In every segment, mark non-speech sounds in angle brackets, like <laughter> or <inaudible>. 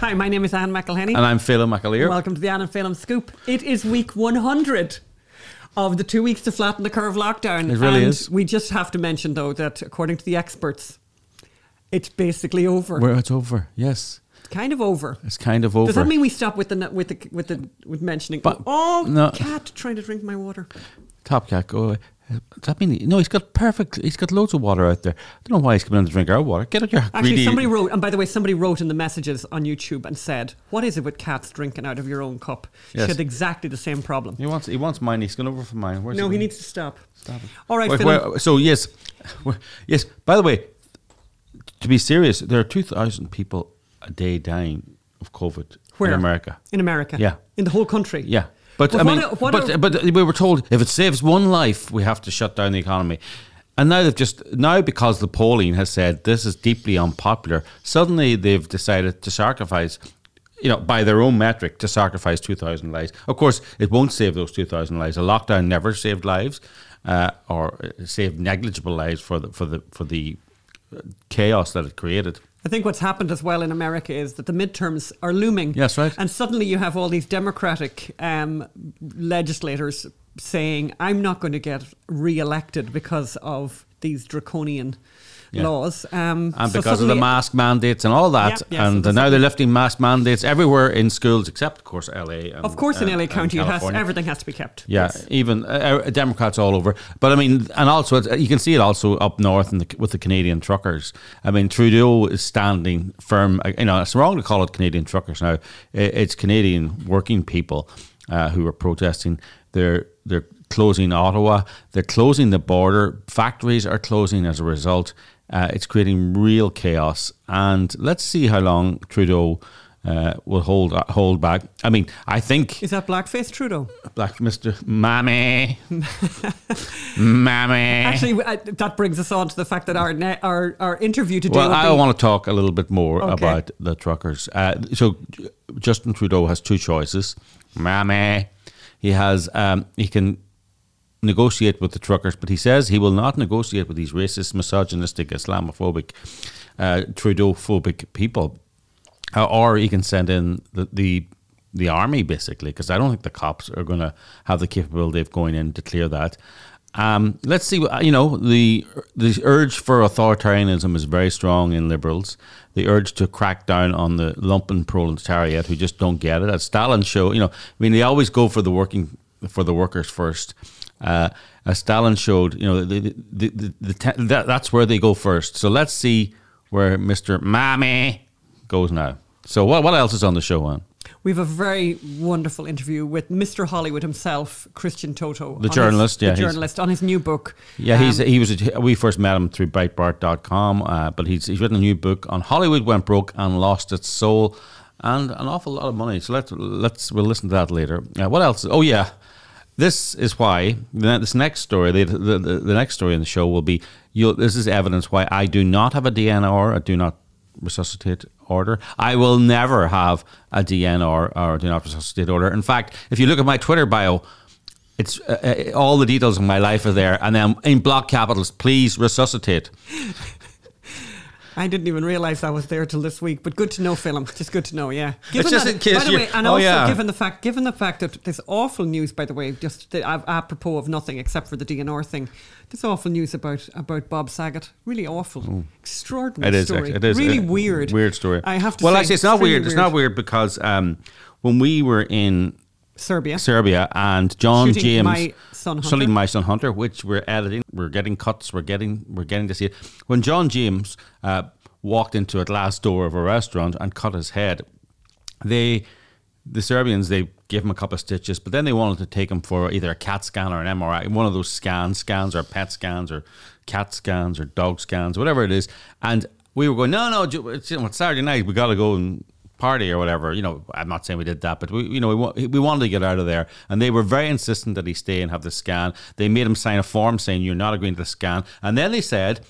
Hi, my name is Anne McElhinney. And I'm Phelim McAleer. Welcome to the Anne and Phelim Scoop. It is week 100 of the two weeks to flatten the curve lockdown. It really and is. We just have to mention, though, that according to the experts, it's basically over. Where it's over, yes. It's kind of over. It's kind of over. Does that mean we stop with the with the with the with mentioning? But- oh, no. cat trying to drink my water. Top Cat, go away. Does that mean no? He's got perfect. He's got loads of water out there. I don't know why he's coming in to drink our water. Get out your Actually, greedy. somebody wrote, and by the way, somebody wrote in the messages on YouTube and said, "What is it with cats drinking out of your own cup?" She had exactly the same problem. He wants. He wants mine. He's going over for mine. Where's No, he going? needs to stop. Stop it. All right, Wait, where- so yes, <laughs> yes. By the way, to be serious, there are two thousand people a day dying of COVID Where? in America. In America. Yeah. In the whole country. Yeah. But, But I mean, but, a- but we were told if it saves one life, we have to shut down the economy. And now they've just now because the polling has said this is deeply unpopular. Suddenly they've decided to sacrifice, you know, by their own metric, to sacrifice two thousand lives. Of course, it won't save those two thousand lives. A lockdown never saved lives, uh, or saved negligible lives for the for the for the chaos that it created. I think what's happened as well in America is that the midterms are looming. Yes, right. And suddenly you have all these Democratic um, legislators saying, I'm not going to get re elected because of these draconian Yeah. laws. Um, and so because of the mask mandates and all that, Yeah, yeah, and now they're lifting mask mandates everywhere in schools, except of course LA. And, Of course, in LA and County, it has, everything has to be kept. Yeah, Yes. even uh, uh, Democrats all over. But I mean, and also it's, you can see it also up north in the, with the Canadian truckers. I mean, Trudeau is standing firm. uh, You know, it's wrong to call it Canadian truckers now. It's Canadian working people uh, who are protesting. They're they're closing Ottawa. They're closing the border. Factories are closing as a result. Uh, it's creating real chaos. And let's see how long Trudeau. Uh, will hold hold back. I mean, I think Is that blackface Trudeau? Black Mr. Mammy. <laughs> Mammy. Actually, uh, that brings us on to the fact that our ne- our, our interview today well, I be want to talk a little bit more Okay. about the truckers. Uh, so, Justin Trudeau has two choices. Mammy. He has, um, he can negotiate with the truckers, but he says he will not negotiate with these racist, misogynistic, Islamophobic, uh, Trudeau-phobic people. Uh, or he can send in the the, the army basically, because I don't think the cops are going to have the capability of going in to clear that. Um, let's see. You know, the the urge for authoritarianism is very strong in liberals. The urge to crack down on the lumpen proletariat who just don't get it. As Stalin show, you know, I mean, they always go for the working for the workers first. Uh, as Stalin showed, you know, the, the, the, the, the te- that, that's where they go first. So let's see where Mister Mammy goes now. So what what else is on the show, on We have a very wonderful interview with Mr. Hollywood himself, Christian Toto, his- journalist, yeah, the journalist on his new book. Yeah, he's Um, he was a, we first met him through Breitbart.com, uh, but he's he's written a new book on Hollywood went broke and lost its soul, and an awful lot of money. So let's let's we'll listen to that later. Uh, what else? Oh yeah, this is why this next story, the, the, the, next story in the show will be. This is evidence why I do not have a DNR. I do not resuscitate order. I will never have a DNR or do not resuscitate order. In fact, if you look at my Twitter bio, it's uh, uh, all the details of my life are there, and then in block capitals, please resuscitate. I didn't even realize I was there till this week, but good to know, Philip. Just good to know, yeah. Given just that, in case by the way, and oh, also yeah. given the fact, given the fact that this awful news, by the way, just the, apropos of nothing except for the DNR thing, this awful news about about Bob Saget, really awful, extraordinary It is. story, actually- It is really a weird, Weird story. I have to. Well, say, actually, it's not really weird. It's not weird because um, when we were in Serbia. Serbia and John Shooting James My Son Hunter. shooting my son Hunter, which we're editing, we're getting cuts, we're getting we're getting to see it. When John James uh, walked into a glass door of a restaurant and cut his head, they the Serbians they gave him a couple of stitches, but then they wanted to take him for either a CAT scan or an MRI, one of those scans, scans or PET scans or cat scans or dog scans, whatever it is. And we were going, no, no, it's, you know, it's Saturday night, we got to go and party or whatever. You know, I'm not saying we did that, but we, you know, we, we wanted to get out of there, and they were very insistent that he stay and have the scan. They made him sign a form saying you're not agreeing to the scan, and then they said,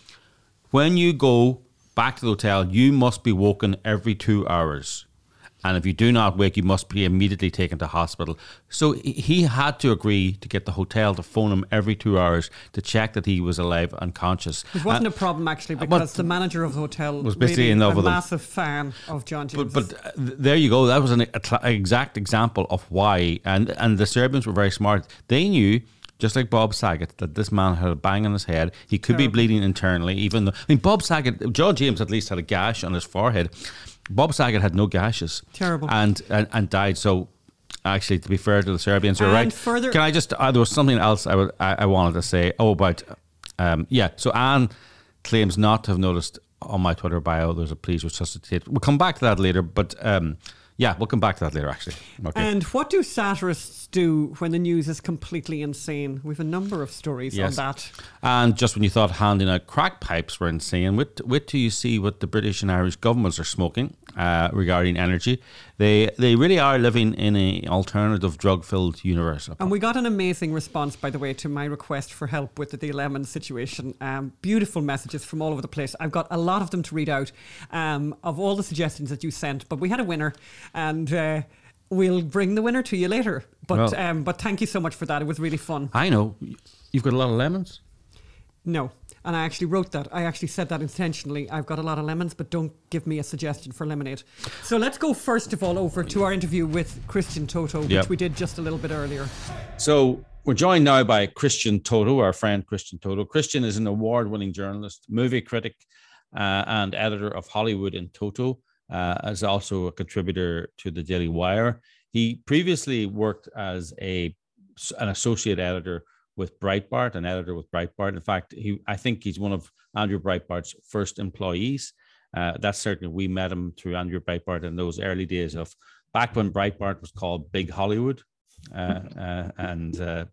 when you go back to the hotel, you must be woken every two hours. And if you do not wake, you must be immediately taken to hospital. So he had to agree to get the hotel to phone him every two hours to check that he was alive and conscious. It wasn't uh, a problem actually because the manager of the hotel was basically really in love a with massive fan of John James. But, but uh, there you go. That was an exact example of why. And and the Serbians were very smart. They knew just like Bob Saget, that this man had a bang on his head. He could Terrible. be bleeding internally, even though I mean Bob Saget, John James at least had a gash on his forehead. Bob Saget had no gashes. Terrible. And and, and died. So actually, to be fair to the Serbians, you're and right. Further, Can I just? Uh, there was something else I, would, I, I wanted to say. Oh, about um, yeah. So Anne claims not to have noticed on my Twitter bio. There's a please resuscitate. We'll come back to that later, but. Um, yeah, we'll come back to that later, actually. Okay. And what do satirists do when the news is completely insane? We have a number of stories yes. on that. And just when you thought handing out crack pipes were insane, wait, wait till you see what the British and Irish governments are smoking uh, regarding energy. They they really are living in an alternative drug filled universe. And we got an amazing response, by the way, to my request for help with the, the lemon situation. Um, beautiful messages from all over the place. I've got a lot of them to read out um, of all the suggestions that you sent, but we had a winner and. Uh, we'll bring the winner to you later. But well, um, but thank you so much for that. It was really fun. I know you've got a lot of lemons. No, and I actually wrote that. I actually said that intentionally. I've got a lot of lemons, but don't give me a suggestion for lemonade. So let's go first of all over to our interview with Christian Toto, which yep. we did just a little bit earlier. So we're joined now by Christian Toto, our friend Christian Toto. Christian is an award-winning journalist, movie critic, uh, and editor of Hollywood in Toto. Uh, as also a contributor to the Daily Wire. He previously worked as a an associate editor with Breitbart, an editor with Breitbart. In fact, he I think he's one of Andrew Breitbart's first employees. Uh, that's certainly we met him through Andrew Breitbart in those early days of back when Breitbart was called Big Hollywood, uh, <laughs> uh, and uh,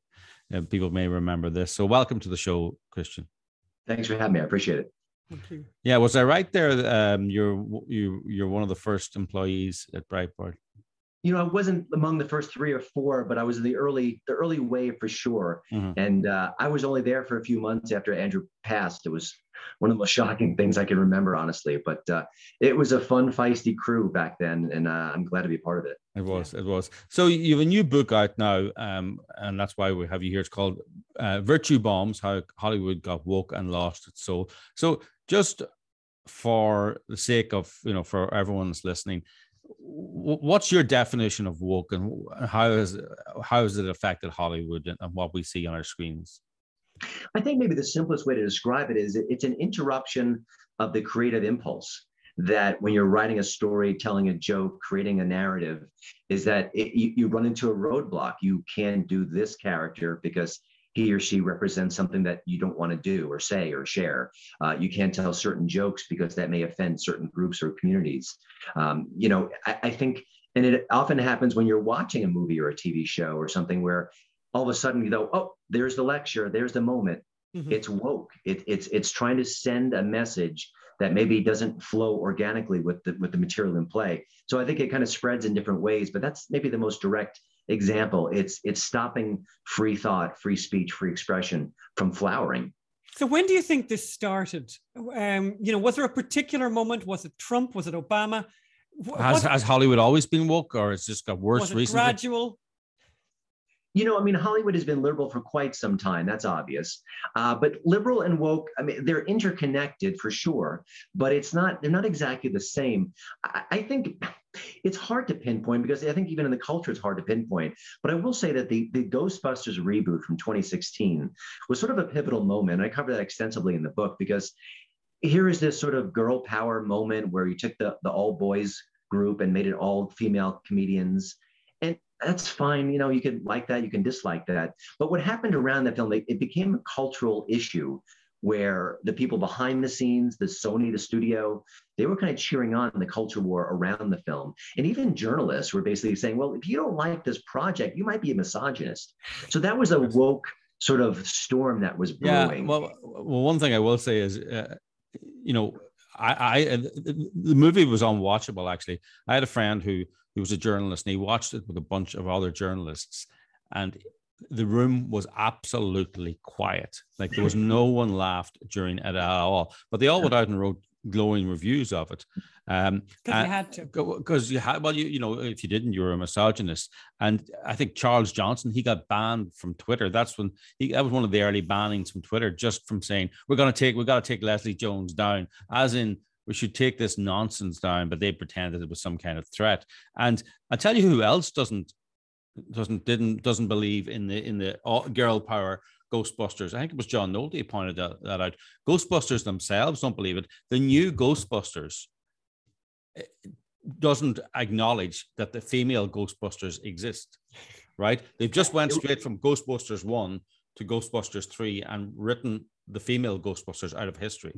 people may remember this. So, welcome to the show, Christian. Thanks for having me. I appreciate it. Yeah, was I right there? Um, you're you you're one of the first employees at Breitbart you know, I wasn't among the first three or four, but I was in the early, the early wave for sure. Mm-hmm. And uh, I was only there for a few months after Andrew passed. It was one of the most shocking things I can remember, honestly. But uh, it was a fun, feisty crew back then, and uh, I'm glad to be part of it. It was, it was. So you have a new book out now, um, and that's why we have you here. It's called uh, "Virtue Bombs: How Hollywood Got Woke and Lost Its Soul." So just for the sake of you know, for everyone's listening what's your definition of woke and how is how has it affected Hollywood and what we see on our screens? I think maybe the simplest way to describe it is it's an interruption of the creative impulse that when you're writing a story, telling a joke, creating a narrative, is that it, you, you run into a roadblock. You can't do this character because he or she represents something that you don't want to do or say or share. Uh, you can't tell certain jokes because that may offend certain groups or communities. Um, you know, I, I think, and it often happens when you're watching a movie or a TV show or something where all of a sudden you go, oh, there's the lecture, there's the moment. Mm-hmm. It's woke. It, it's it's trying to send a message that maybe doesn't flow organically with the with the material in play. So I think it kind of spreads in different ways, but that's maybe the most direct example. It's it's stopping free thought, free speech, free expression from flowering. So when do you think this started? Um, you know, was there a particular moment? Was it Trump? Was it Obama? Has, has Hollywood always been woke, or it's just got worse recently? Gradual. You know, I mean, Hollywood has been liberal for quite some time. That's obvious. Uh, but liberal and woke, I mean, they're interconnected for sure, but it's not, they're not exactly the same. I, I think it's hard to pinpoint because I think even in the culture, it's hard to pinpoint. But I will say that the, the Ghostbusters reboot from 2016 was sort of a pivotal moment. I cover that extensively in the book because here is this sort of girl power moment where you took the, the all boys group and made it all female comedians that's fine. You know, you can like that, you can dislike that. But what happened around that film, it, it became a cultural issue where the people behind the scenes, the Sony, the studio, they were kind of cheering on the culture war around the film. And even journalists were basically saying, well, if you don't like this project, you might be a misogynist. So that was a woke sort of storm that was brewing. Yeah, well, well one thing I will say is, uh, you know, I, I the movie was unwatchable actually. I had a friend who who was a journalist and he watched it with a bunch of other journalists and the room was absolutely quiet like there was no one laughed during it at all but they all went out and wrote glowing reviews of it. Um, because you had to. Because you had, well, you you know, if you didn't, you were a misogynist. And I think Charles Johnson, he got banned from Twitter. That's when he that was one of the early bannings from Twitter, just from saying we're going to take we got to take Leslie Jones down, as in we should take this nonsense down. But they pretended it was some kind of threat. And I tell you, who else doesn't doesn't didn't doesn't believe in the in the uh, girl power Ghostbusters. I think it was John Nolte who pointed that, that out. Ghostbusters themselves don't believe it. The new Ghostbusters eh, doesn't acknowledge that the female Ghostbusters exist. Right? They've just went straight from Ghostbusters one to Ghostbusters three and written the female Ghostbusters out of history.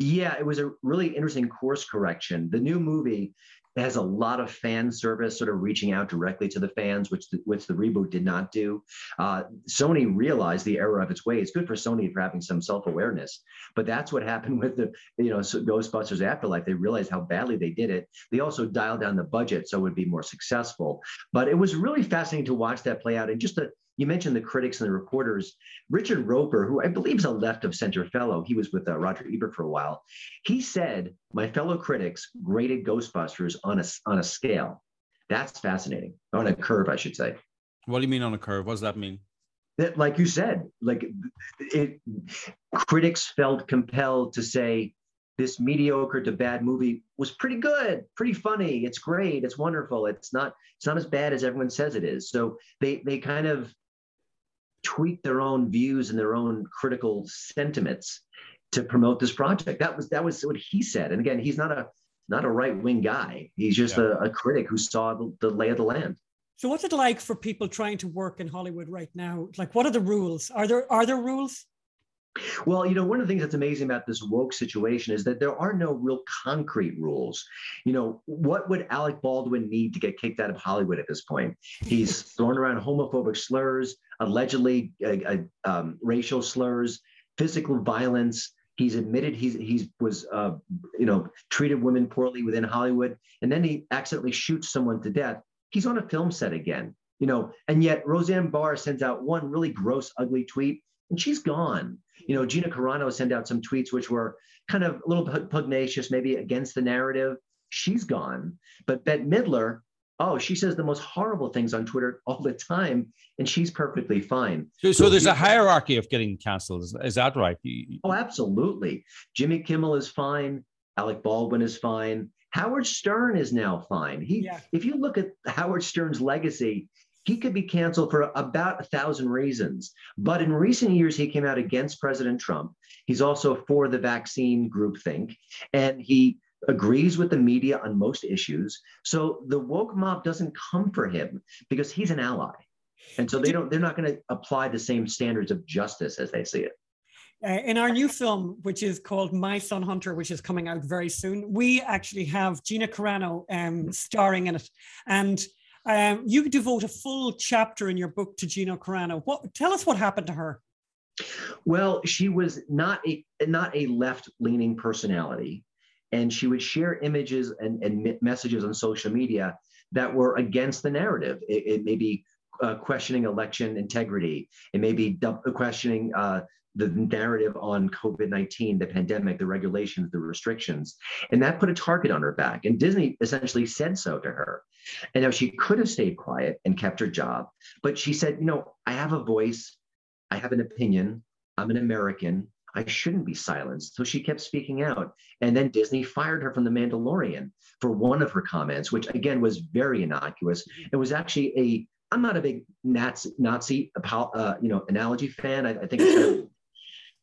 Yeah, it was a really interesting course correction. The new movie has a lot of fan service, sort of reaching out directly to the fans, which the, which the reboot did not do. Uh, Sony realized the error of its way. It's good for Sony for having some self awareness, but that's what happened with the you know Ghostbusters Afterlife. They realized how badly they did it. They also dialed down the budget so it would be more successful. But it was really fascinating to watch that play out, and just the you mentioned the critics and the reporters. Richard Roeper, who I believe is a left of center fellow, he was with uh, Roger Ebert for a while. He said, "My fellow critics graded Ghostbusters on a on a scale. That's fascinating. On a curve, I should say." What do you mean on a curve? What does that mean? That, like you said, like it, critics felt compelled to say this mediocre to bad movie was pretty good, pretty funny. It's great. It's wonderful. It's not. It's not as bad as everyone says it is. So they they kind of tweak their own views and their own critical sentiments to promote this project. That was that was what he said. And again, he's not a not a right wing guy. He's just yeah. a, a, critic who saw the, the lay of the land. So what's it like for people trying to work in Hollywood right now? Like, what are the rules? Are there are there rules? Well, you know, one of the things that's amazing about this woke situation is that there are no real concrete rules. You know, what would Alec Baldwin need to get kicked out of Hollywood at this point? He's <laughs> thrown around homophobic slurs, allegedly uh, uh, um, racial slurs, physical violence. He's admitted he's he was uh, you know treated women poorly within Hollywood, and then he accidentally shoots someone to death. He's on a film set again, you know, and yet Roseanne Barr sends out one really gross, ugly tweet, and she's gone. You know, Gina Carano sent out some tweets which were kind of a little pugnacious, maybe against the narrative. She's gone. But Bette Midler, oh, she says the most horrible things on Twitter <laughs> all the time, and she's perfectly fine. So, so there's a hierarchy of getting canceled. Is, is that right? Oh, absolutely. Jimmy Kimmel is fine. Alec Baldwin is fine. Howard Stern is now fine. He, yeah. if you look at Howard Stern's legacy, he could be canceled for about a thousand reasons. But in recent years, he came out against President Trump. He's also for the vaccine groupthink, and he agrees with the media on most issues. So the woke mob doesn't come for him because he's an ally. And so they don't, they're not going to apply the same standards of justice as they see it. Uh, in our new film, which is called My Son Hunter, which is coming out very soon, we actually have Gina Carano um, starring in it. And um, you devote a full chapter in your book to Gina Carano. What, tell us what happened to her. Well, she was not a not a left leaning personality, and she would share images and, and messages on social media that were against the narrative. It, it may be uh, questioning election integrity. It may be questioning uh, the narrative on COVID 19, the pandemic, the regulations, the restrictions. And that put a target on her back. And Disney essentially said so to her. And now she could have stayed quiet and kept her job. But she said, you know, I have a voice, I have an opinion, I'm an American. I shouldn't be silenced. So she kept speaking out. And then Disney fired her from The Mandalorian for one of her comments, which again was very innocuous. It was actually a I'm not a big Nazi, Nazi uh, you know, analogy fan. I, I think it's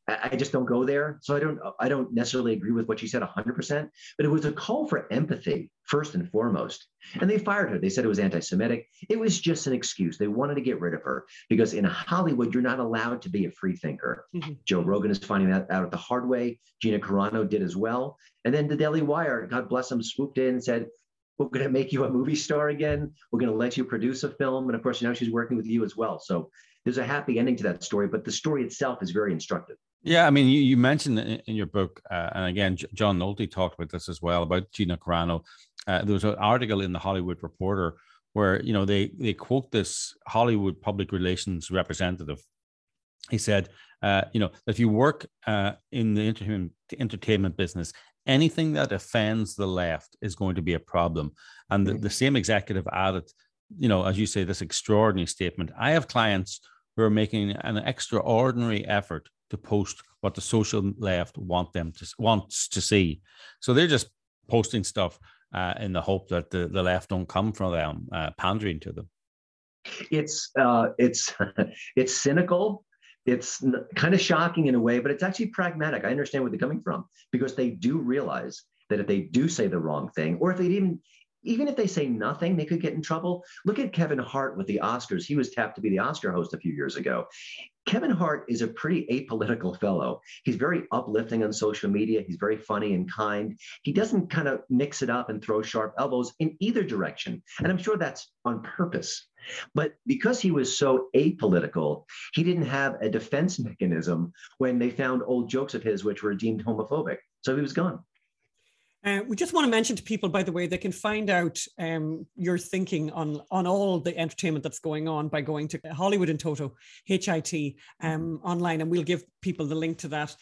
I just don't go there. So I don't I don't necessarily agree with what she said 100%, but it was a call for empathy first and foremost. And they fired her. They said it was anti-Semitic. It was just an excuse. They wanted to get rid of her because in Hollywood you're not allowed to be a free thinker. Mm-hmm. Joe Rogan is finding that out the hard way. Gina Carano did as well. And then the Daily Wire, God bless them, swooped in and said, we're going to make you a movie star again. We're going to let you produce a film. And of course, now she's working with you as well. So there's a happy ending to that story, but the story itself is very instructive. Yeah, I mean, you, you mentioned in your book, uh, and again, John Nolte talked about this as well about Gina Carano. Uh, there was an article in the Hollywood Reporter where you know they they quote this Hollywood public relations representative. He said, uh, you know, if you work uh, in the entertainment, entertainment business, anything that offends the left is going to be a problem. And the, the same executive added, you know, as you say, this extraordinary statement. I have clients who are making an extraordinary effort to post what the social left want them to wants to see. So they're just posting stuff uh, in the hope that the, the left don't come from them, uh, pandering to them. It's uh, it's <laughs> it's cynical. It's kind of shocking in a way, but it's actually pragmatic. I understand where they're coming from because they do realize that if they do say the wrong thing, or if they even even if they say nothing, they could get in trouble. Look at Kevin Hart with the Oscars. He was tapped to be the Oscar host a few years ago. Kevin Hart is a pretty apolitical fellow. He's very uplifting on social media. He's very funny and kind. He doesn't kind of mix it up and throw sharp elbows in either direction. And I'm sure that's on purpose. But because he was so apolitical, he didn't have a defense mechanism when they found old jokes of his which were deemed homophobic. So he was gone. Uh, we just want to mention to people, by the way, they can find out um, your thinking on on all the entertainment that's going on by going to Hollywood in Toto, HIT, um, online, and we'll give people the link to that.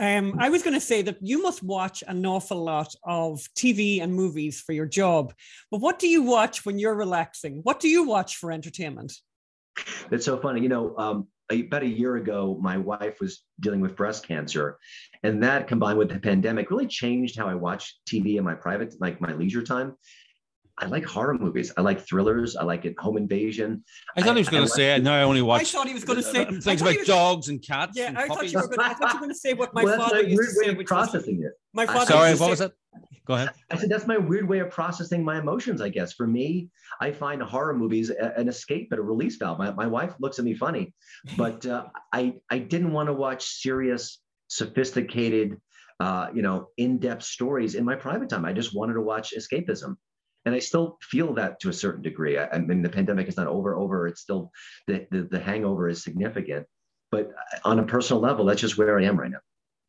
Um, I was going to say that you must watch an awful lot of TV and movies for your job, but what do you watch when you're relaxing? What do you watch for entertainment? It's so funny. You know, um, about a year ago, my wife was dealing with breast cancer, and that combined with the pandemic really changed how I watch TV in my private, like my leisure time. I like horror movies. I like thrillers. I like it, home invasion. I thought I, he was going to say, "No, I only watch." I thought he was going to say things about dogs and cats. Yeah, and I, thought you were going, I thought you were going to say what my well, father used to say. Way of processing was, it. My father. Sorry, what was it? Go ahead. I said that's my weird way of processing my emotions. I guess for me, I find horror movies an escape, but a release valve. My, my wife looks at me funny, but uh, I I didn't want to watch serious, sophisticated, uh, you know, in-depth stories in my private time. I just wanted to watch escapism and I still feel that to a certain degree. I, I mean, the pandemic is not over. Over, it's still the, the, the hangover is significant, but on a personal level, that's just where I am right now.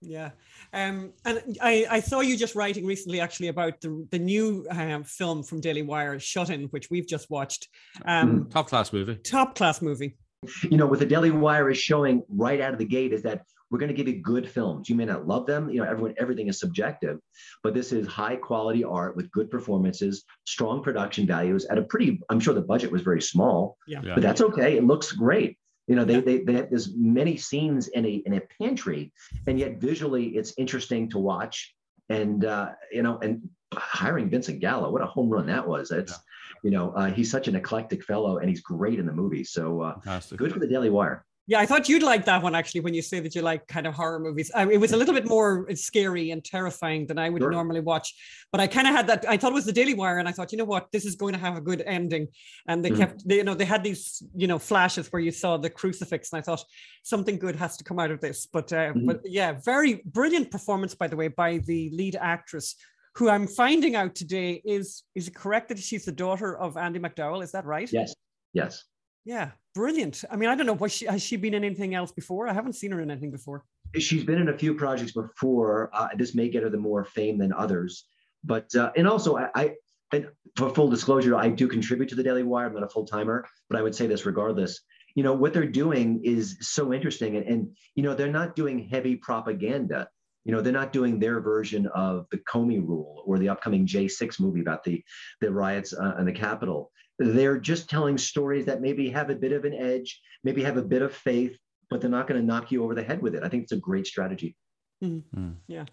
Yeah, um, and I, I saw you just writing recently, actually, about the the new um, film from Daily Wire, Shut In, which we've just watched. Um, mm, top class movie. Top class movie. You know, what the Daily Wire is showing right out of the gate is that we're going to give you good films. You may not love them. You know, everyone, everything is subjective, but this is high quality art with good performances, strong production values at a pretty, I'm sure the budget was very small, yeah. but that's okay. It looks great. You know, they, yeah. they, they have there's many scenes in a, in a pantry and yet visually it's interesting to watch. And, uh, you know, and hiring Vincent Gallo, what a home run that was. It's, yeah. you know, uh, he's such an eclectic fellow and he's great in the movie. So uh, good for the Daily Wire. Yeah, I thought you'd like that one actually when you say that you like kind of horror movies. Uh, it was a little bit more scary and terrifying than I would sure. normally watch. But I kind of had that. I thought it was the Daily Wire, and I thought, you know what, this is going to have a good ending. And they mm. kept, they, you know, they had these, you know, flashes where you saw the crucifix, and I thought something good has to come out of this. But, uh, mm. but yeah, very brilliant performance, by the way, by the lead actress who I'm finding out today is is it correct that she's the daughter of Andie MacDowell? Is that right? Yes. Yes. Yeah, brilliant. I mean, I don't know. She has she been in anything else before? I haven't seen her in anything before. She's been in a few projects before. Uh, this may get her the more fame than others, but uh, and also I, I and for full disclosure, I do contribute to the Daily Wire. I'm not a full timer, but I would say this regardless. You know what they're doing is so interesting, and, and you know they're not doing heavy propaganda. You know they're not doing their version of the Comey Rule or the upcoming J6 movie about the the riots uh, in the Capitol they're just telling stories that maybe have a bit of an edge, maybe have a bit of faith, but they're not going to knock you over the head with it. I think it's a great strategy. Mm-hmm. Mm. Yeah.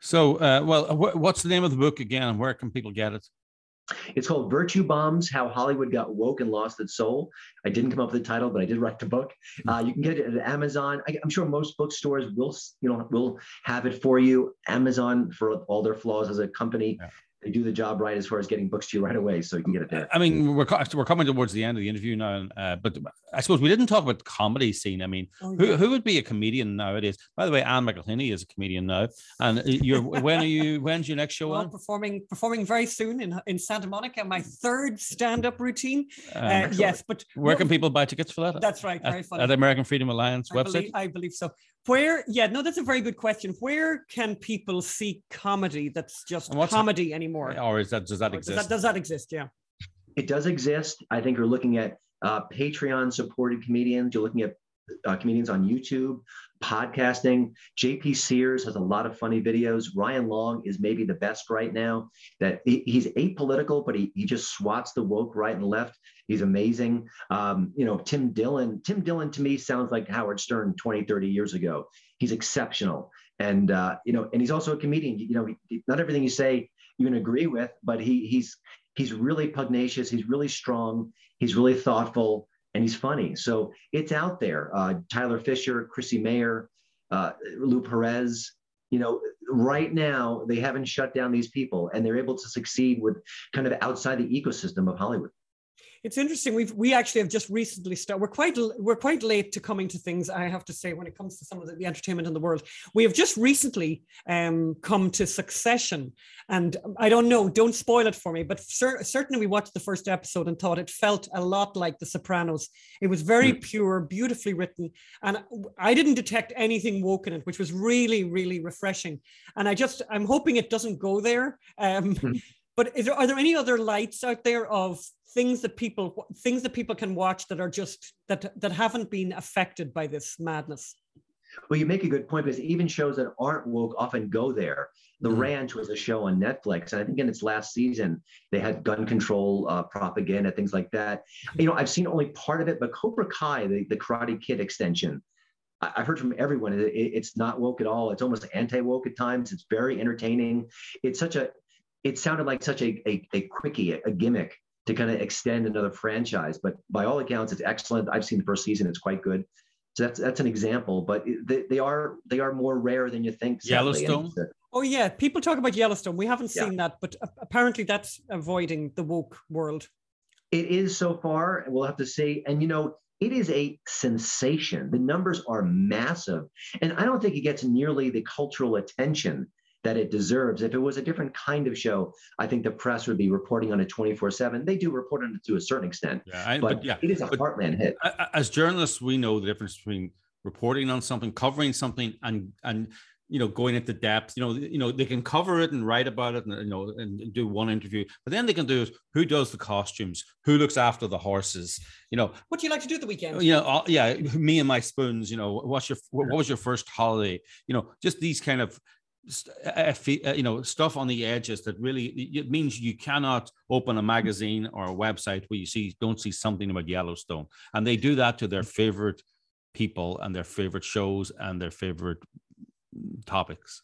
So, uh, well, wh- what's the name of the book again, and where can people get it? It's called Virtue Bombs How Hollywood Got Woke and Lost Its Soul. I didn't come up with the title, but I did write the book. Hmm. Uh, you can get it at Amazon. I, am sure most bookstores will, you know, will have it for you. Amazon, for all their flaws as a company, yeah they do the job right as far as getting books to you right away, so you can get it there. I mean, we're we're coming towards the end of the interview now, uh, but I suppose we didn't talk about the comedy scene. I mean, oh, yeah. who, who would be a comedian nowadays? By the way, Anne McElhinney is a comedian now, and uh, you're when are you? When's your next show well, on? Performing performing very soon in in Santa Monica. My third stand up routine. Um, uh, yes, but where can people buy tickets for that? That's right. Very at, funny. At the American Freedom Alliance I website. Believe, I believe so. Where, yeah, no, that's a very good question. Where can people see comedy that's just comedy anymore? Or is that does that exist? Does that, does that exist? Yeah. It does exist. I think you're looking at uh, Patreon supported comedians. You're looking at uh, comedians on YouTube, podcasting. JP Sears has a lot of funny videos. Ryan Long is maybe the best right now. That he, he's apolitical, but he, he just swats the woke right and left. He's amazing. Um, you know, Tim Dillon. Tim Dillon to me sounds like Howard Stern 20, 30 years ago. He's exceptional. And uh, you know, and he's also a comedian. You know, not everything you say you can agree with, but he he's he's really pugnacious. He's really strong. He's really thoughtful and he's funny. So it's out there. Uh, Tyler Fischer, Chrissie Mayr, uh, Lou Perez. You know, right now they haven't shut down these people, and they're able to succeed with kind of outside the ecosystem of Hollywood it's interesting. We've we actually have just recently started. We're quite we're quite late to coming to things. I have to say when it comes to some of the, the entertainment in the world, we have just recently um, come to Succession, and I don't know. Don't spoil it for me, but cer- certainly we watched the first episode and thought it felt a lot like The Sopranos. It was very mm. pure, beautifully written, and I didn't detect anything woke in it, which was really really refreshing. And I just I'm hoping it doesn't go there. Um, mm. But is there, are there any other lights out there of things that people things that people can watch that are just that that haven't been affected by this madness? Well, you make a good point because even shows that aren't woke often go there. The mm-hmm. Ranch was a show on Netflix, and I think in its last season they had gun control uh, propaganda, things like that. You know, I've seen only part of it, but Cobra Kai, the, the Karate Kid extension, I, have heard from everyone it, it's not woke at all. It's almost anti woke at times. It's very entertaining. It's such a it sounded like such a, a, a quickie, a gimmick to kind of extend another franchise. But by all accounts, it's excellent. I've seen the first season; it's quite good. So that's that's an example. But they, they are they are more rare than you think. Yellowstone. Oh yeah, people talk about Yellowstone. We haven't seen yeah. that, but apparently that's avoiding the woke world. It is so far, and we'll have to see. And you know, it is a sensation. The numbers are massive, and I don't think it gets nearly the cultural attention that it deserves. If it was a different kind of show, I think the press would be reporting on it 24 7. They do report on it to a certain extent. Yeah, I, but, but, yeah, it is a heartland hit. As journalists, we know the difference between reporting on something, covering something, and and you know going into depth you know you know they can cover it and write about it and you know and do one interview but then they can do is who does the costumes who looks after the horses you know what do you like to do the weekend you know uh, yeah me and my spoons you know what's your what was your first holiday you know just these kind of you know stuff on the edges that really it means you cannot open a magazine or a website where you see don't see something about Yellowstone. And they do that to their favorite people and their favorite shows and their favorite mm, topics.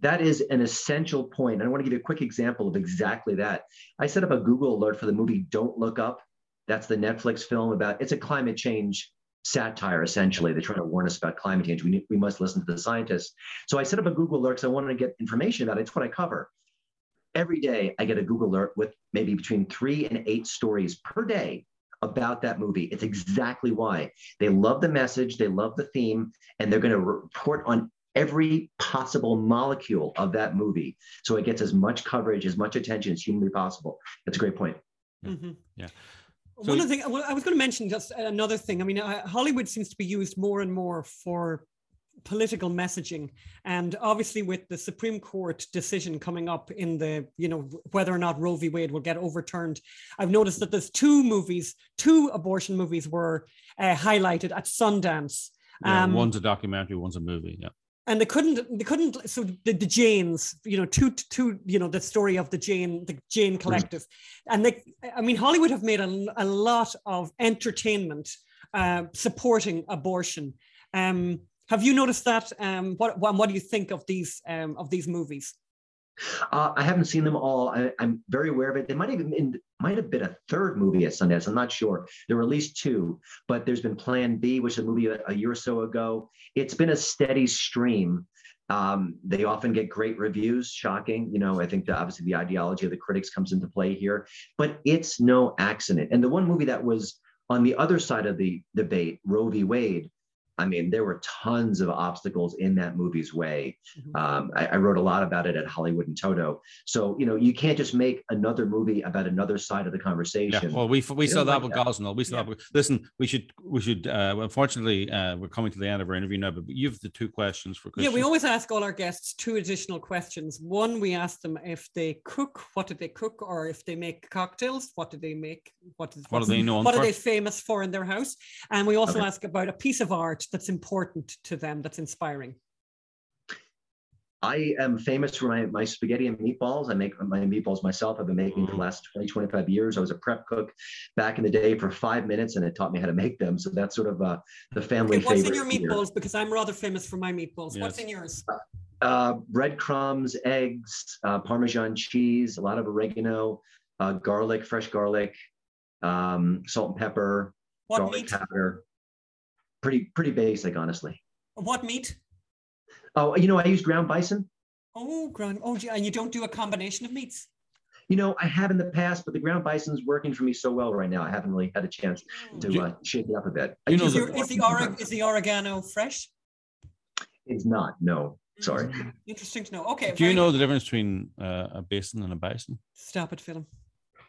That is an essential point and i want to give you a quick example of exactly that. I set up a google alert for the movie don't look up. That's the netflix film about it's a climate change satire, essentially. They're trying to warn us about climate change. We, need, we must listen to the scientists. So I set up a Google alert because I wanted to get information about it. It's what I cover. Every day, I get a Google alert with maybe between three and eight stories per day about that movie. It's exactly why. They love the message, they love the theme, and they're going to report on every possible molecule of that movie. So it gets as much coverage, as much attention as humanly possible. That's a great point. Mm-hmm. Yeah. So One of the things well, I was going to mention just another thing. I mean, uh, Hollywood seems to be used more and more for political messaging. And obviously with the supreme court decision coming up in the you know whether or not roe v. Wade will get overturned i've noticed that there's two movies two abortion movies were uh, highlighted at sundance. Yeah, um, one's a documentary one's a movie yeah and they couldn't they couldn't so the, the janes you know two two you know the story of the jane the jane mm-hmm. collective mm-hmm. and they i mean hollywood have made a, a lot of entertainment uh, supporting abortion um, have you noticed that um, what, what, what do you think of these um, of these movies uh, I haven't seen them all. I, am very aware of it. They might been might have been a third movie at Sundance. I'm not sure. There were at least two, but there's been Plan B, which is a movie a, a year or so ago. It's been a steady stream. Um, they often get great reviews. Shocking, you know. I think that obviously the ideology of the critics comes into play here, but it's no accident. And the one movie that was on the other side of the debate, Roe v. Wade, I mean, there were tons of obstacles in that movie's way. Mhm. Um, I, I wrote a lot about it at Hollywood in Toto. So, you know, you can't just make another movie about another side of the conversation. Yeah, conversation. well, we we saw that like with that. Gosnell. We saw Yeah. that. with- Listen, we should we should. Uh, unfortunately, uh, we're coming to the end of our interview now. But you've the two questions for Yeah, we always ask all our guests two additional questions. One, we ask them if they cook, what did they cook, or if they make cocktails, what did they make? What is What are they known What for? are they famous for in their house? And we also Okay. ask about a piece of art that's important to them, that's inspiring. I am famous for my, my spaghetti and meatballs. I make my meatballs myself. I've been making for the last 20, 25 years. I was a prep cook back in the day for five minutes and it taught me how to make them. So that's sort of uh, the family Okay, what's favorite. in your here. meatballs? Because I'm rather famous for my meatballs. What's in yours? Uh, breadcrumbs, eggs, uh, Parmesan cheese, a lot of oregano, uh, garlic, fresh garlic, um, salt and pepper, What garlic meat? powder. Pretty, pretty basic, honestly. What meat? Oh, you know, I use ground bison. Oh, ground. Oh, gee, and you don't do a combination of meats? You know, I have in the past, but the ground bison's working for me so well right now. I haven't really had a chance to Do- uh, shake it up a bit. I you know Is, your, it is, the more is the oregano fresh? It's not. No, sorry. Interesting to know. Okay. Do you know the difference between uh, a basin and a bison? Stop it, Philip.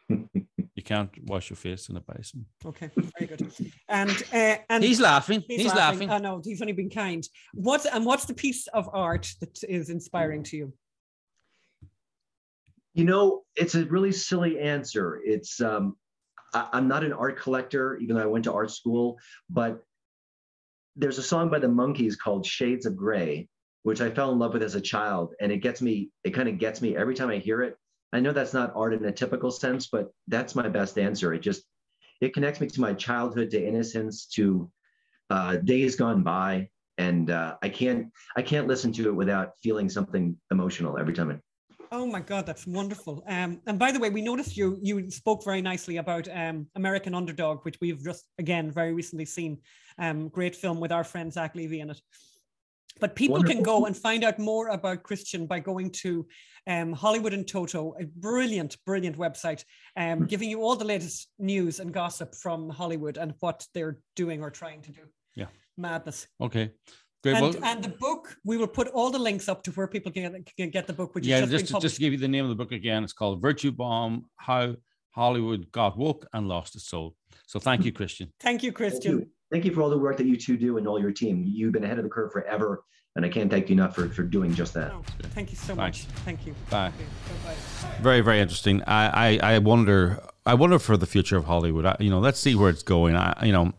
<laughs> You can't wash your face in a basin. Okay, very good. And uh, and He's laughing. He's, he's laughing. I know he's only been kind. What's and what's the piece of art that is inspiring to you? You know, it's a really silly answer. It's um, I, I'm not an art collector, even though I went to art school. But there's a song by the Monkees called "Shades of Gray," which I fell in love with as a child, and it gets me. It kind of gets me every time I hear it. I know that's not art in a typical sense, but that's my best answer. It just it connects me to my childhood, to innocence, to uh, days gone by, and uh, I can't I can't listen to it without feeling something emotional every time. I, Oh my God, that's wonderful. Um, and by the way, we noticed you you spoke very nicely about um, American Underdog, which we've just again very recently seen. Um, great film with our friend Zach Levi in it. But people can go and find out more about Christian by going to um, Hollywood in Toto, a brilliant, brilliant website, um, giving you all the latest news and gossip from Hollywood and what they're doing or trying to do. Yeah. Madness. Okay. Great. And, well, and the book, we will put all the links up to where people can get, can get the book, which yeah, is just, just, been to- just to give you the name of the book again, it's called Virtue Bomb How Hollywood Got Woke and Lost Its Soul. So thank you, Christian. Thank you, Thank Christian. you. Thank you for all the work that you two do and all your team. You've been ahead of the curve forever, and I can't thank you enough for, for doing just that. No, thank you so Thanks. much. Thank you. Bye. Bye-bye. Very, very interesting. I, I, I wonder, I wonder for the future of Hollywood. I, you know, let's see where it's going. I, you know,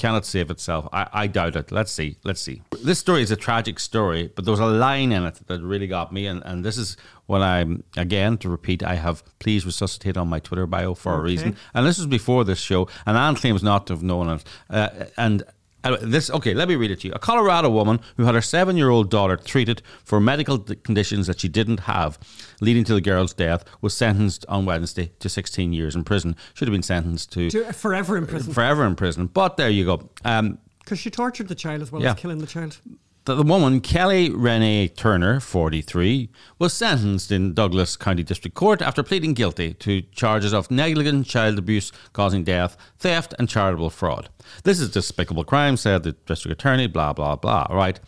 can it save itself? I, I doubt it. Let's see. Let's see. This story is a tragic story, but there was a line in it that really got me, and, and this is what I'm again to repeat. I have please resuscitate on my Twitter bio for a reason, and this was before this show. And Anne claims not to have known it, uh, and. Uh, This okay. Let me read it to you. A Colorado woman who had her seven-year-old daughter treated for medical conditions that she didn't have, leading to the girl's death, was sentenced on Wednesday to 16 years in prison. Should have been sentenced to To, forever in prison forever in prison. But there you go. Um, because she tortured the child as well Yeah. as killing the child. The, the woman, Kelly Renee Turner, 43, was sentenced in Douglas County District Court after pleading guilty to charges of negligent child abuse causing death, theft, and charitable fraud. This is despicable crime, said the district attorney, blah, blah, blah, right?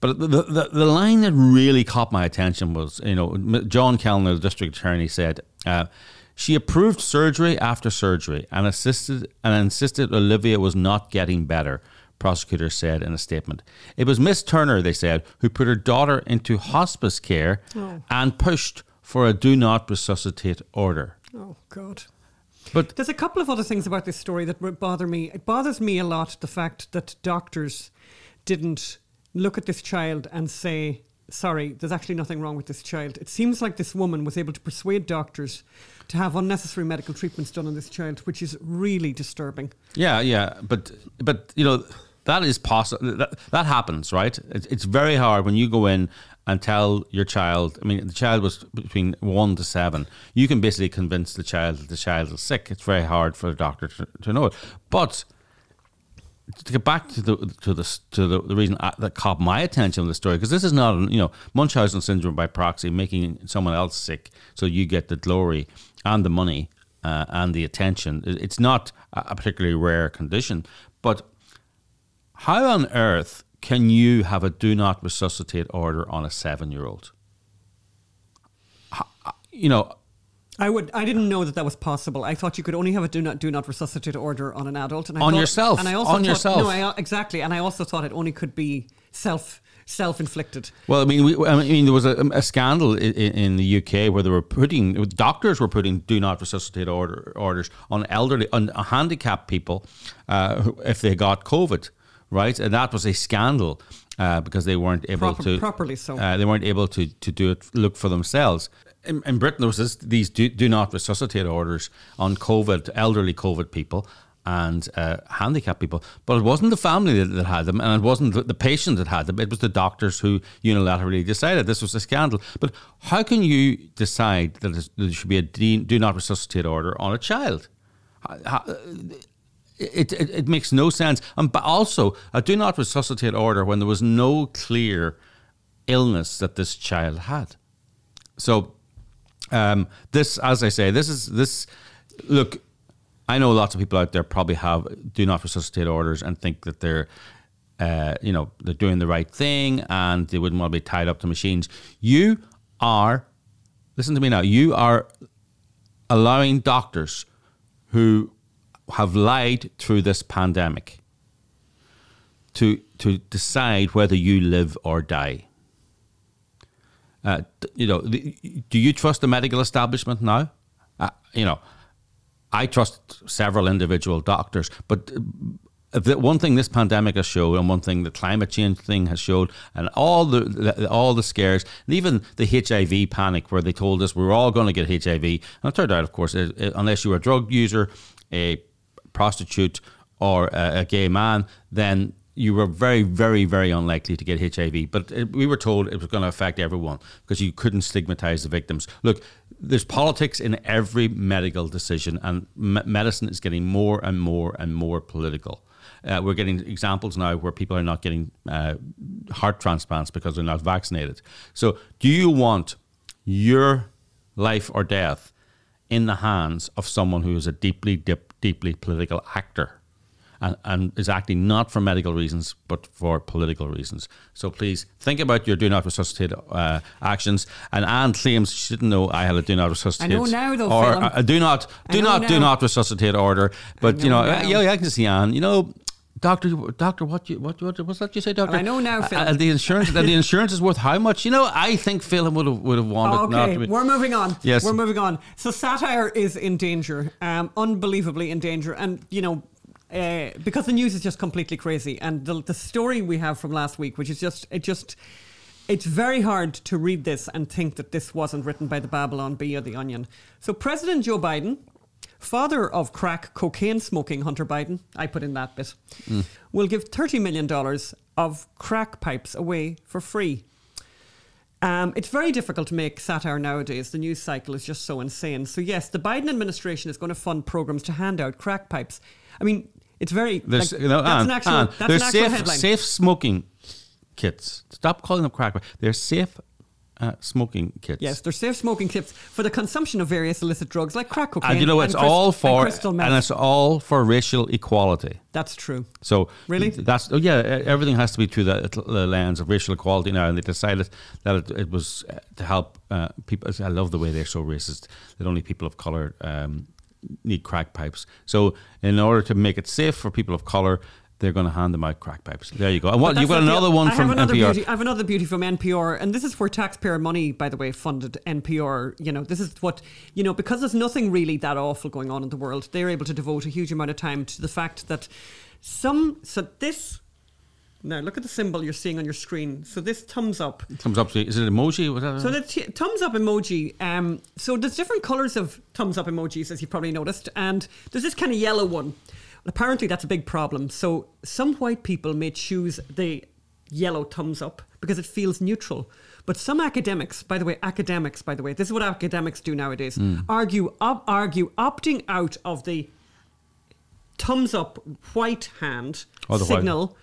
But the, the, the line that really caught my attention was, you know, John Kellner, the district attorney, said, uh, she approved surgery after surgery and assisted and insisted Olivia was not getting better prosecutors said in a statement. It was Miss Turner, they said, who put her daughter into hospice care Oh. and pushed for a do not resuscitate order. Oh God. But There's a couple of other things about this story that bother me. It bothers me a lot the fact that doctors didn't look at this child and say, sorry, there's actually nothing wrong with this child. It seems like this woman was able to persuade doctors to have unnecessary medical treatments done on this child, which is really disturbing. yeah, yeah, but but you know that is possible. That, that happens, right? It, it's very hard when you go in and tell your child. I mean, the child was between one to seven. You can basically convince the child that the child is sick. It's very hard for the doctor to, to know it, but. to get back to the to the to the, the reason I, that caught my attention in the story because this is not you know Munchausen syndrome by proxy, making someone else sick so you get the glory and the money uh, and the attention. It's not a particularly rare condition, but how on earth can you have a do not resuscitate order on a seven year old? Uh, you know, I would. I didn't know that that was possible. I thought you could only have a do not do not resuscitate order on an adult. And I On thought- yourself, And I also on thought, yourself. No, I, uh, exactly. And I also thought it only could be self self inflicted. Well, I mean, we, I mean, there was a, a scandal in, in the UK where they were putting doctors were putting do not resuscitate order, orders on elderly, on uh, handicapped people uh, if they got COVID, right? And that was a scandal uh, because they weren't able Proper- to properly so. Uh, they weren't able to to do it, look for themselves. In, in Britain, there was this, these do, do not resuscitate orders on COVID, elderly COVID people and uh, handicapped people. But it wasn't the family that, that had them, and it wasn't the, the patient that had them. It was the doctors who unilaterally decided this was a scandal. But how can you decide that there should be a de- do not resuscitate order on a child? It, it, it makes no sense. And but also, a do not resuscitate order when there was no clear illness that this child had. So, um, this, as I say, this is this. Look, I know lots of people out there probably have do not resuscitate orders and think that they're, uh, you know, they're doing the right thing and they wouldn't want to be tied up to machines. You are, listen to me now. You are allowing doctors who have lied through this pandemic to to decide whether you live or die. Uh, you know, do you trust the medical establishment now? Uh, you know, I trust several individual doctors, but uh, the one thing this pandemic has showed, and one thing the climate change thing has showed, and all the, the all the scares, and even the HIV panic, where they told us we were all going to get HIV, and it turned out, of course, unless you were a drug user, a prostitute, or a, a gay man, then you were very, very, very unlikely to get HIV. But it, we were told it was going to affect everyone because you couldn't stigmatize the victims. Look, there's politics in every medical decision, and me- medicine is getting more and more and more political. Uh, we're getting examples now where people are not getting uh, heart transplants because they're not vaccinated. So, do you want your life or death in the hands of someone who is a deeply, dip, deeply political actor? and, and is acting not for medical reasons but for political reasons. So please think about your do not resuscitate uh, actions. And Anne claims she didn't know I had a do not resuscitate. I know now, though, or Phil. a do not do know not do not resuscitate order. But you know know, uh, now. yeah, yeah, I can see Anne. You know. Doctor, doctor, what you, what, what, what's that you say, doctor? I know now, Uh, Phil. uh, the insurance, and the insurance is worth how much? You know, I think Phil would have would have wanted not Okay, to be. we're moving on. Yes. we're moving on. So satire is in danger, um, unbelievably in danger, and you know. Uh, because the news is just completely crazy, and the, the story we have from last week, which is just it just it's very hard to read this and think that this wasn't written by the Babylon Bee or the Onion. So President Joe Biden, father of crack cocaine smoking Hunter Biden, I put in that bit, will give thirty million dollars of crack pipes away for free. Um, it's very difficult to make satire nowadays. The news cycle is just so insane. So yes, the Biden administration is going to fund programs to hand out crack pipes. I mean, it's very There's, like, you know, that's Anne, an actual that's an actual safe, headline. safe smoking kits. Stop calling them crack. They're safe uh, smoking kits. Yes, they're safe smoking kits for the consumption of various illicit drugs like crack cocaine. and you know it's crys- all and for crystal meth. and it's all for racial equality. That's true. So Really? that's oh yeah, everything has to be through the, the lens of racial equality now, and they decided that it, it was uh, to help uh, people. I love the way they're so racist that only people of color um, need crack pipes. So in order to make it safe for people of color. They're going to hand them out crack pipes. There you go. And what you've got not the- another one I from have another NPR. Beauty, I have another beauty from NPR, and this is for taxpayer money, by the way, funded NPR. You know, this is what you know because there's nothing really that awful going on in the world. They're able to devote a huge amount of time to the fact that some. So this. Now look at the symbol you're seeing on your screen. So this thumbs up. Comes up is it emoji? That So the t- thumbs up emoji. Um, so there's different colors of thumbs up emojis, as you probably noticed, and there's this kind of yellow one. Apparently, that's a big problem. So some white people may choose the yellow thumbs up because it feels neutral. But some academics, by the way, academics, by the way, this is what academics do nowadays: hmm. argue, op- argue, opting out of the thumbs up white hand Oh, white- signal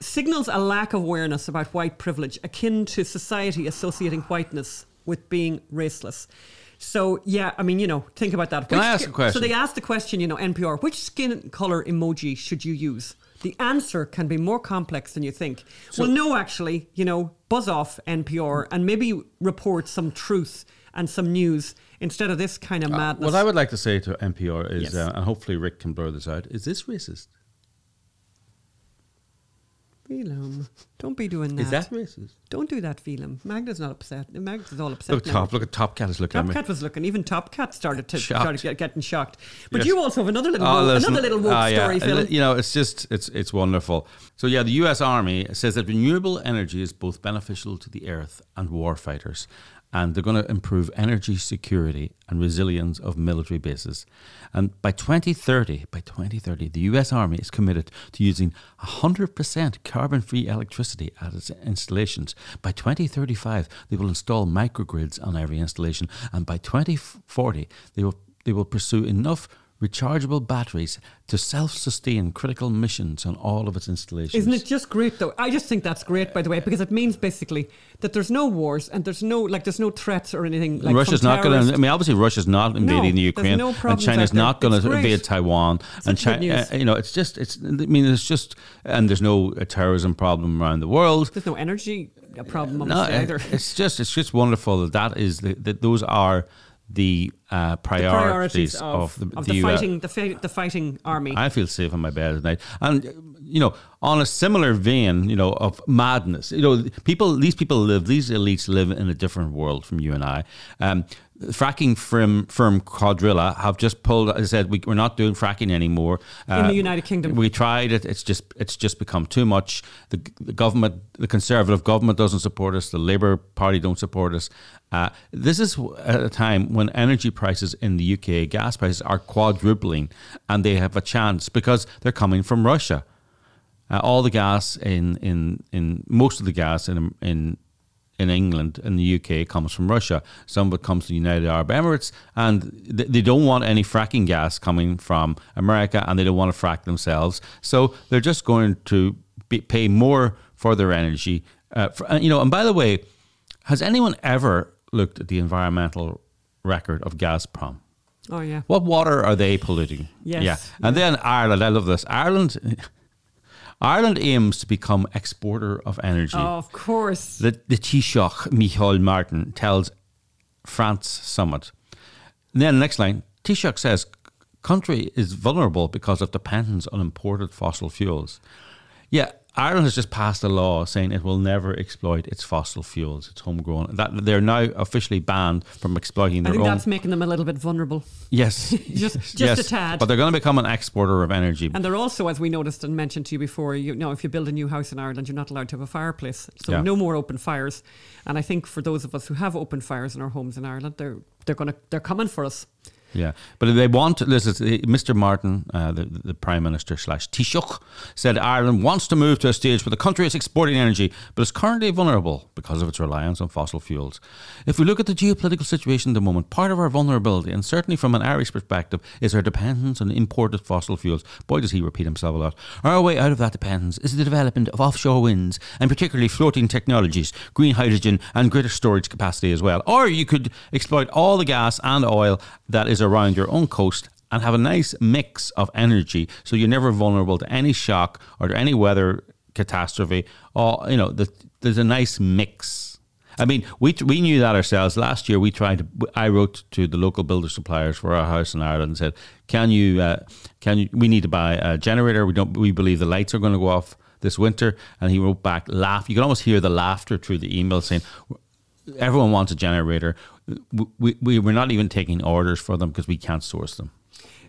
signals a lack of awareness about white privilege, akin to society associating whiteness with being raceless. So yeah, I mean, you know, think about that. Can I ask a question? So they asked the question, you know, NPR, which skin color emoji should you use? the answer can be more complex than you think. well, no, actually, you know, buzz off NPR and maybe report some truth and some news instead of this kind of madness. Uh, What I would like to say to NPR is, Yes. uh, and hopefully Rick can blur this out, is this racist? Phelim, don't be doing that. Is that racist? Don't do that, Phelim. Magda's not upset. Magda's all upset. Look, now. Top, look at Top Cat is looking at me. Top Cat was looking. Even Top Cat started to Shocked. started get, getting shocked. But Yes. you also have another little Oh, woke, another little woke Ah, yeah. story, Phil. You know, it's just it's it's wonderful. So yeah, the U.S. Army says that renewable energy is both beneficial to the earth and warfighters, and they're going to improve energy security and resilience of military bases. And by 2030, by 2030, the U.S. Army is committed to using 100% carbon-free electricity at its installations. By 2035, they will install microgrids on every installation, and by 2040, they will they will pursue enough rechargeable batteries to self-sustain critical missions on all of its installations. Isn't it just great though? I just think that's great, by the way, because it means basically that there's no wars and there's no like there's no threats or anything. Like Russia's not going to. I mean, obviously, Russia's not invading the there's Ukraine, no and China's not going to invade Taiwan. and Such good China, news. you know, it's just, it's. I mean, it's just, and there's no uh, terrorism problem around the world. There's no energy uh, problem No, either. it's just, it's just wonderful that that is that those are the uh, The priorities, of, of, the, of the the, fighting the, fi- the fighting army. I feel safe in my bed at night. And, you know, on a similar vein, you know, of madness, you know, people, these people live, these elites live in a different world from you and I. Um, fracking firm, firm Cuadrilla have just pulled, I said, we, we're not doing fracking anymore. Uh, In the United Kingdom. We tried it. It's just, it's just become too much. The, the government, the conservative government doesn't support us. The Labour Party don't support us. Uh, this is at a time when energy prices in the UK, gas prices are quadrupling, and they have a chance because they're coming from Russia. Uh, all the gas in, in, in most of the gas in in in England and the UK comes from Russia. Some of it comes from the United Arab Emirates, and th- they don't want any fracking gas coming from America, and they don't want to frack themselves. So they're just going to be, pay more for their energy. Uh, for, and, you know, and by the way, has anyone ever looked at the environmental record of Gazprom? oh yeah. What water are they polluting? Yes, Yeah. And then Ireland, I love this. Ireland Ireland aims to become exporter of energy. Oh, of course. The, the Taoiseach, Michael Martin, tells France Summit. And then next line, Taoiseach says, country is vulnerable because of dependence on imported fossil fuels. Yeah, Ireland has just passed a law saying it will never exploit its fossil fuels, its homegrown. That they're now officially banned from exploiting their own. I think own. that's making them a little bit vulnerable. Yes, <laughs> Just- <laughs> just yes, a tad. But they're going to become an exporter of energy. And they're also, as we noticed and mentioned to you before, you know, if you build a new house in Ireland, you're not allowed to have a fireplace. So Yeah. no more open fires. And I think for those of us who have open fires in our homes in Ireland, they're they're gonna they're coming for us. Yeah, but they want listen. Mr. Martin, uh, the, the Prime Minister slash Taoiseach, said Ireland wants to move to a stage where the country is exporting energy, but is currently vulnerable because of its reliance on fossil fuels. If we look at the geopolitical situation at the moment, part of our vulnerability, and certainly from an Irish perspective, is our dependence on imported fossil fuels. Boy, does he repeat himself a lot. Our way out of that dependence is the development of offshore winds, and particularly floating technologies, green hydrogen, and greater storage capacity as well. Or you could exploit all the gas and oil that is around your own coast and have a nice mix of energy so you're never vulnerable to any shock or to any weather catastrophe or you know the, there's a nice mix I mean, we we knew that ourselves. Last year, we tried. To, I wrote to the local builder suppliers for our house in Ireland and said, "Can you? Uh, can you? We need to buy a generator. We don't. We believe the lights are going to go off this winter." And he wrote back, laugh. You can almost hear the laughter through the email saying, "Everyone wants a generator. We, we, we we're not even taking orders for them because we can't source them."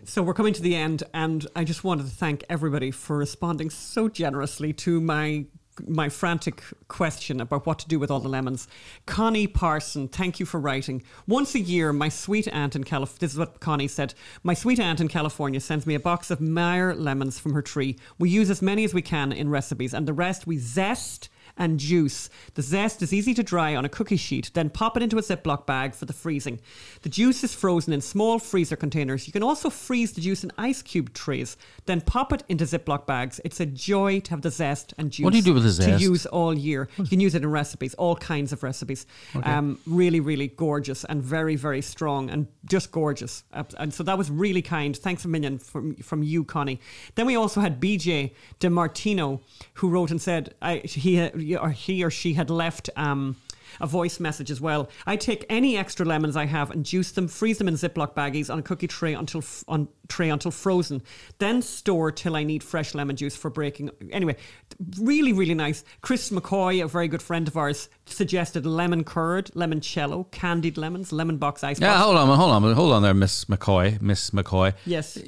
So we're coming to the end, and I just wanted to thank everybody for responding so generously to my my frantic question about what to do with all the lemons. Connie Parson, thank you for writing. Once a year, my sweet aunt in California, this is what Connie said, my sweet aunt in California sends me a box of Meyer lemons from her tree. We use as many as we can in recipes, and the rest we zest and juice. The zest is easy to dry on a cookie sheet, then pop it into a Ziploc bag for the freezing. The juice is frozen in small freezer containers. You can also freeze the juice in ice cube trays, then pop it into Ziploc bags. It's a joy to have the zest and juice What do you do with the to zest? use all year. You can use it in recipes, all kinds of recipes. Um, really, really gorgeous and very, very strong and just gorgeous. Uh, And so that was really kind. Thanks a million from, from you, Connie. Then we also had BJ DeMartino, who wrote and said I, he, or he or she had left. Um, a voice message as well. I take any extra lemons I have and juice them, freeze them in Ziploc baggies on a cookie tray until f- on tray until frozen, then store till I need fresh lemon juice for breaking. Anyway, really really nice. Chris McCoy, a very good friend of ours, suggested lemon curd, limoncello, candied lemons, lemon box ice. Yeah, box. hold on, hold on, hold on there, Miss McCoy, Miss McCoy. Yes.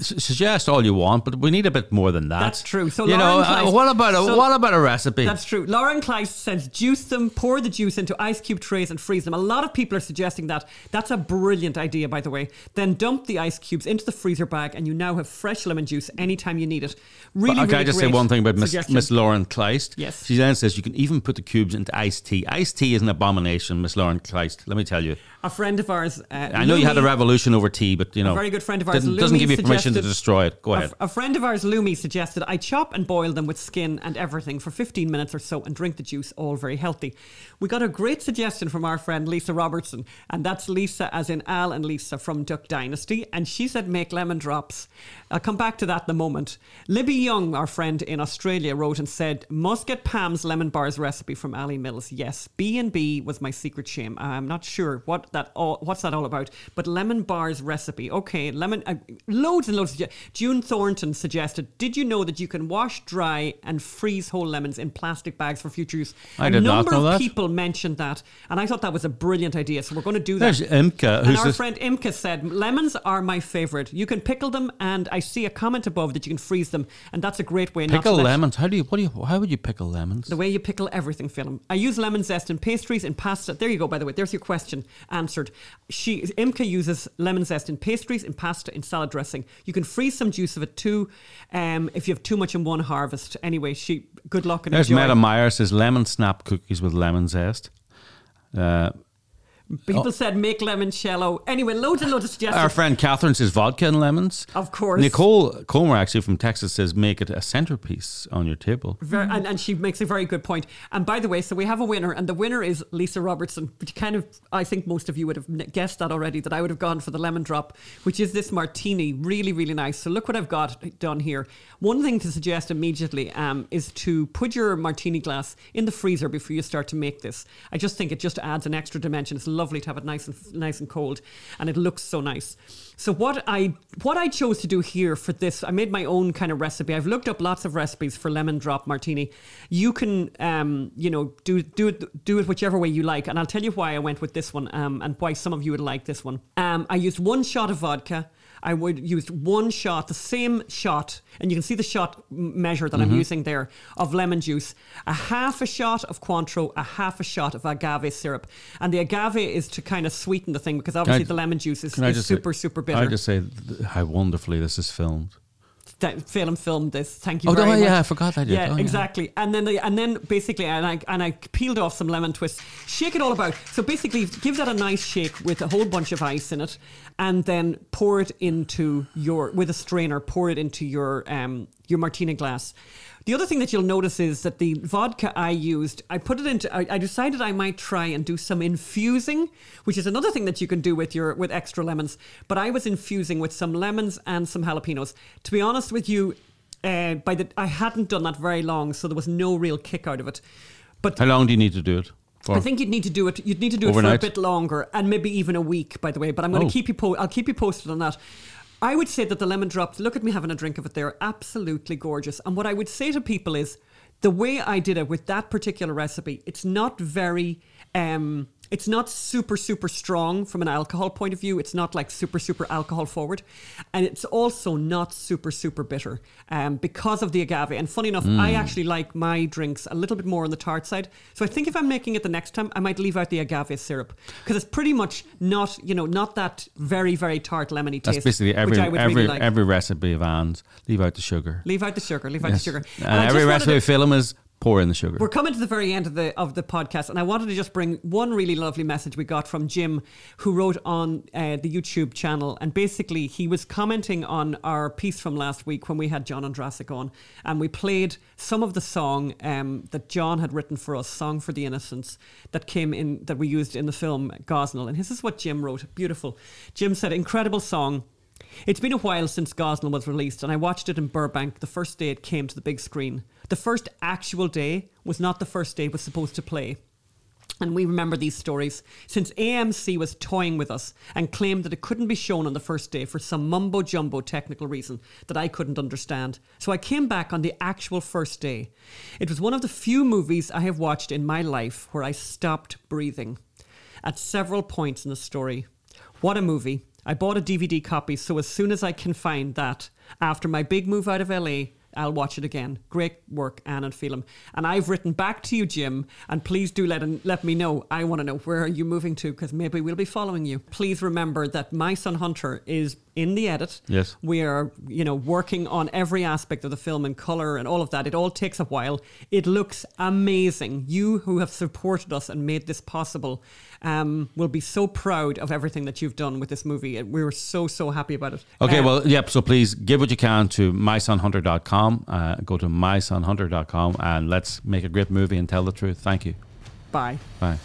Suggest all you want, but we need a bit more than that. That's true. So you know, Lauren uh, Kleist- what about a so- what about a recipe? That's true. Lauren Kleist says juice them, pour the juice into ice cube trays and freeze them. A lot of people are suggesting that. That's a brilliant idea, by the way. Then dump the ice cubes into the freezer bag and you now have fresh lemon juice anytime you need it. Really, But, can really I just say one thing about Miss. Miss Lauren Kleist? Yes. She then says you can even put the cubes into iced tea. Iced tea is an abomination, Miss Lauren Kleist. Let me tell you. A friend of ours. Uh, I know you had a revolution over tea, but you know, very good friend of ours, didn't- doesn't give you permission to destroy it. Go A, ahead. a friend of ours, Lumi, suggested I chop and boil them with skin and everything for 15 minutes or so and drink the juice, all very healthy. We got a great suggestion from our friend Lisa Robertson, and that's Lisa, as in Al and Lisa from Duck Dynasty, and she said make lemon drops. I'll come back to that in a moment. Libby Young, our friend in Australia, wrote and said, must get Pam's lemon bars recipe from Ali Mills. Yes, B and B was my secret shame. I'm not sure what that all, what's that all about, but lemon bars recipe. Okay, lemon, uh, loads and loads. Of, June Thornton suggested, did you know that you can wash, dry, and freeze whole lemons in plastic bags for future use? I a did not know that. number of that. people mentioned that, and I thought that was a brilliant idea. So we're going to do that. There's Imka, And our this- friend Imka said, lemons are my favourite. You can pickle them, and I see a comment above that you can freeze them, and that's a great way not pickle to let lemons. How do you? What do you? How would you pickle lemons? the way you pickle everything, Philip. I use lemon zest in pastries and pasta. There you go, by the way. There's your question answered. She Imka uses lemon zest in pastries, in pasta, in salad dressing. You can freeze some juice of it too um, if you have too much in one harvest. Anyway, she good luck and There's enjoy. Meta Meyer says lemon snap cookies with lemon zest. Uh, People said make limoncello. Anyway, loads and loads of suggestions. our friend Catherine says vodka and lemons. Of course. Nicole Comer actually from Texas says make it a centerpiece on your table. Very, and, and she makes a very good point. And by the way, so we have a winner, and the winner is Lisa Robertson, which kind of, I think most of you would have guessed that already, that I would have gone for the lemon drop, which is this martini. Really, really nice. So look what I've got done here. One thing to suggest immediately um, is to put your martini glass in the freezer before you start to make this. I just think it just adds an extra dimension. It's lovely to have it nice and nice and cold, and it looks so nice. So what I what I chose to do here for this, I made my own kind of recipe. I've looked up lots of recipes for lemon drop martini. You can, um, you know, do do it do it whichever way you like, and I'll tell you why I went with this one, um, and why some of you would like this one. Um, I used one shot of vodka. I would use one shot, the same shot, and you can see the shot measure that I'm mm-hmm. using there of lemon juice, a half a shot of Cointreau, a half a shot of agave syrup, and the agave is to kind of sweeten the thing because obviously I- the lemon juice is, is super say, super bitter. I just say how wonderfully this is filmed. That film filmed this. Thank you Oh, very no, much. yeah, I forgot I did. Yeah, Oh, yeah. exactly. And then the, and then basically, and I and I peeled off some lemon twists, shake it all about. So basically, give that a nice shake with a whole bunch of ice in it, and then pour it into your with a strainer. Pour it into your um your martini glass. The other thing that you'll notice is that the vodka I used, I put it into. I, I decided I might try and do some infusing, which is another thing that you can do with your with extra lemons. But I was infusing with some lemons and some jalapenos. To be honest with you, uh, by the I hadn't done that very long, so there was no real kick out of it. But How long do you need to do it for? I think you'd need to do it. You'd need to do it for a bit longer, and maybe even a week. By the way, but I'm going to Oh. keep you. Po- I'll keep you posted on that. I would say that the lemon drops. Look at me having a drink of it. They're absolutely gorgeous. And what I would say to people is, the way I did it with that particular recipe, it's not very. Um, it's not super super strong from an alcohol point of view. It's not like super super alcohol forward, and it's also not super super bitter um, because of the agave. And funny enough, I actually like my drinks a little bit more on the tart side. So I think if I'm making it the next time, I might leave out the agave syrup because it's pretty much not you know not that very very tart lemony That's taste. basically every which I would every really like. every recipe of Anne's. Leave out the sugar. leave out the sugar. Leave out Yes. the sugar. And, I every recipe of film is pour in the sugar. We're coming to the very end of the of the podcast, and I wanted to just bring one really lovely message we got from Jim, who wrote on uh, the YouTube channel, and basically he was commenting on our piece from last week when we had John Ondrasik on, and we played some of the song um, that John had written for us, "Song for the Innocents," that came in that we used in the film Gosnell, and this is what Jim wrote. Beautiful. Jim said, "Incredible song." It's been a while since Gosnell was released, and I watched it in Burbank the first day it came to the big screen. The first actual day was not the first day it was supposed to play. And we remember these stories since AMC was toying with us and claimed that it couldn't be shown on the first day for some mumbo jumbo technical reason that I couldn't understand. So I came back on the actual first day. It was one of the few movies I have watched in my life where I stopped breathing at several points in the story. What a movie! I bought a DVD copy, so as soon as I can find that, after my big move out of LA, I'll watch it again. Great work, Anne and Phelim. And I've written back to you, Jim, and please do let let me know. I want to know where are you moving to because maybe we'll be following you. Please remember that My Son Hunter is in the edit. Yes. We are, you know, working on every aspect of the film and color and all of that. It all takes a while. It looks amazing. You who have supported us and made this possible um, will be so proud of everything that you've done with this movie. We were so, so happy about it. Okay, Um, well, yep. So please give what you can to mysonhunter.com. Uh, go to mysonhunter.com and let's make a great movie and tell the truth. Thank you. Bye. Bye.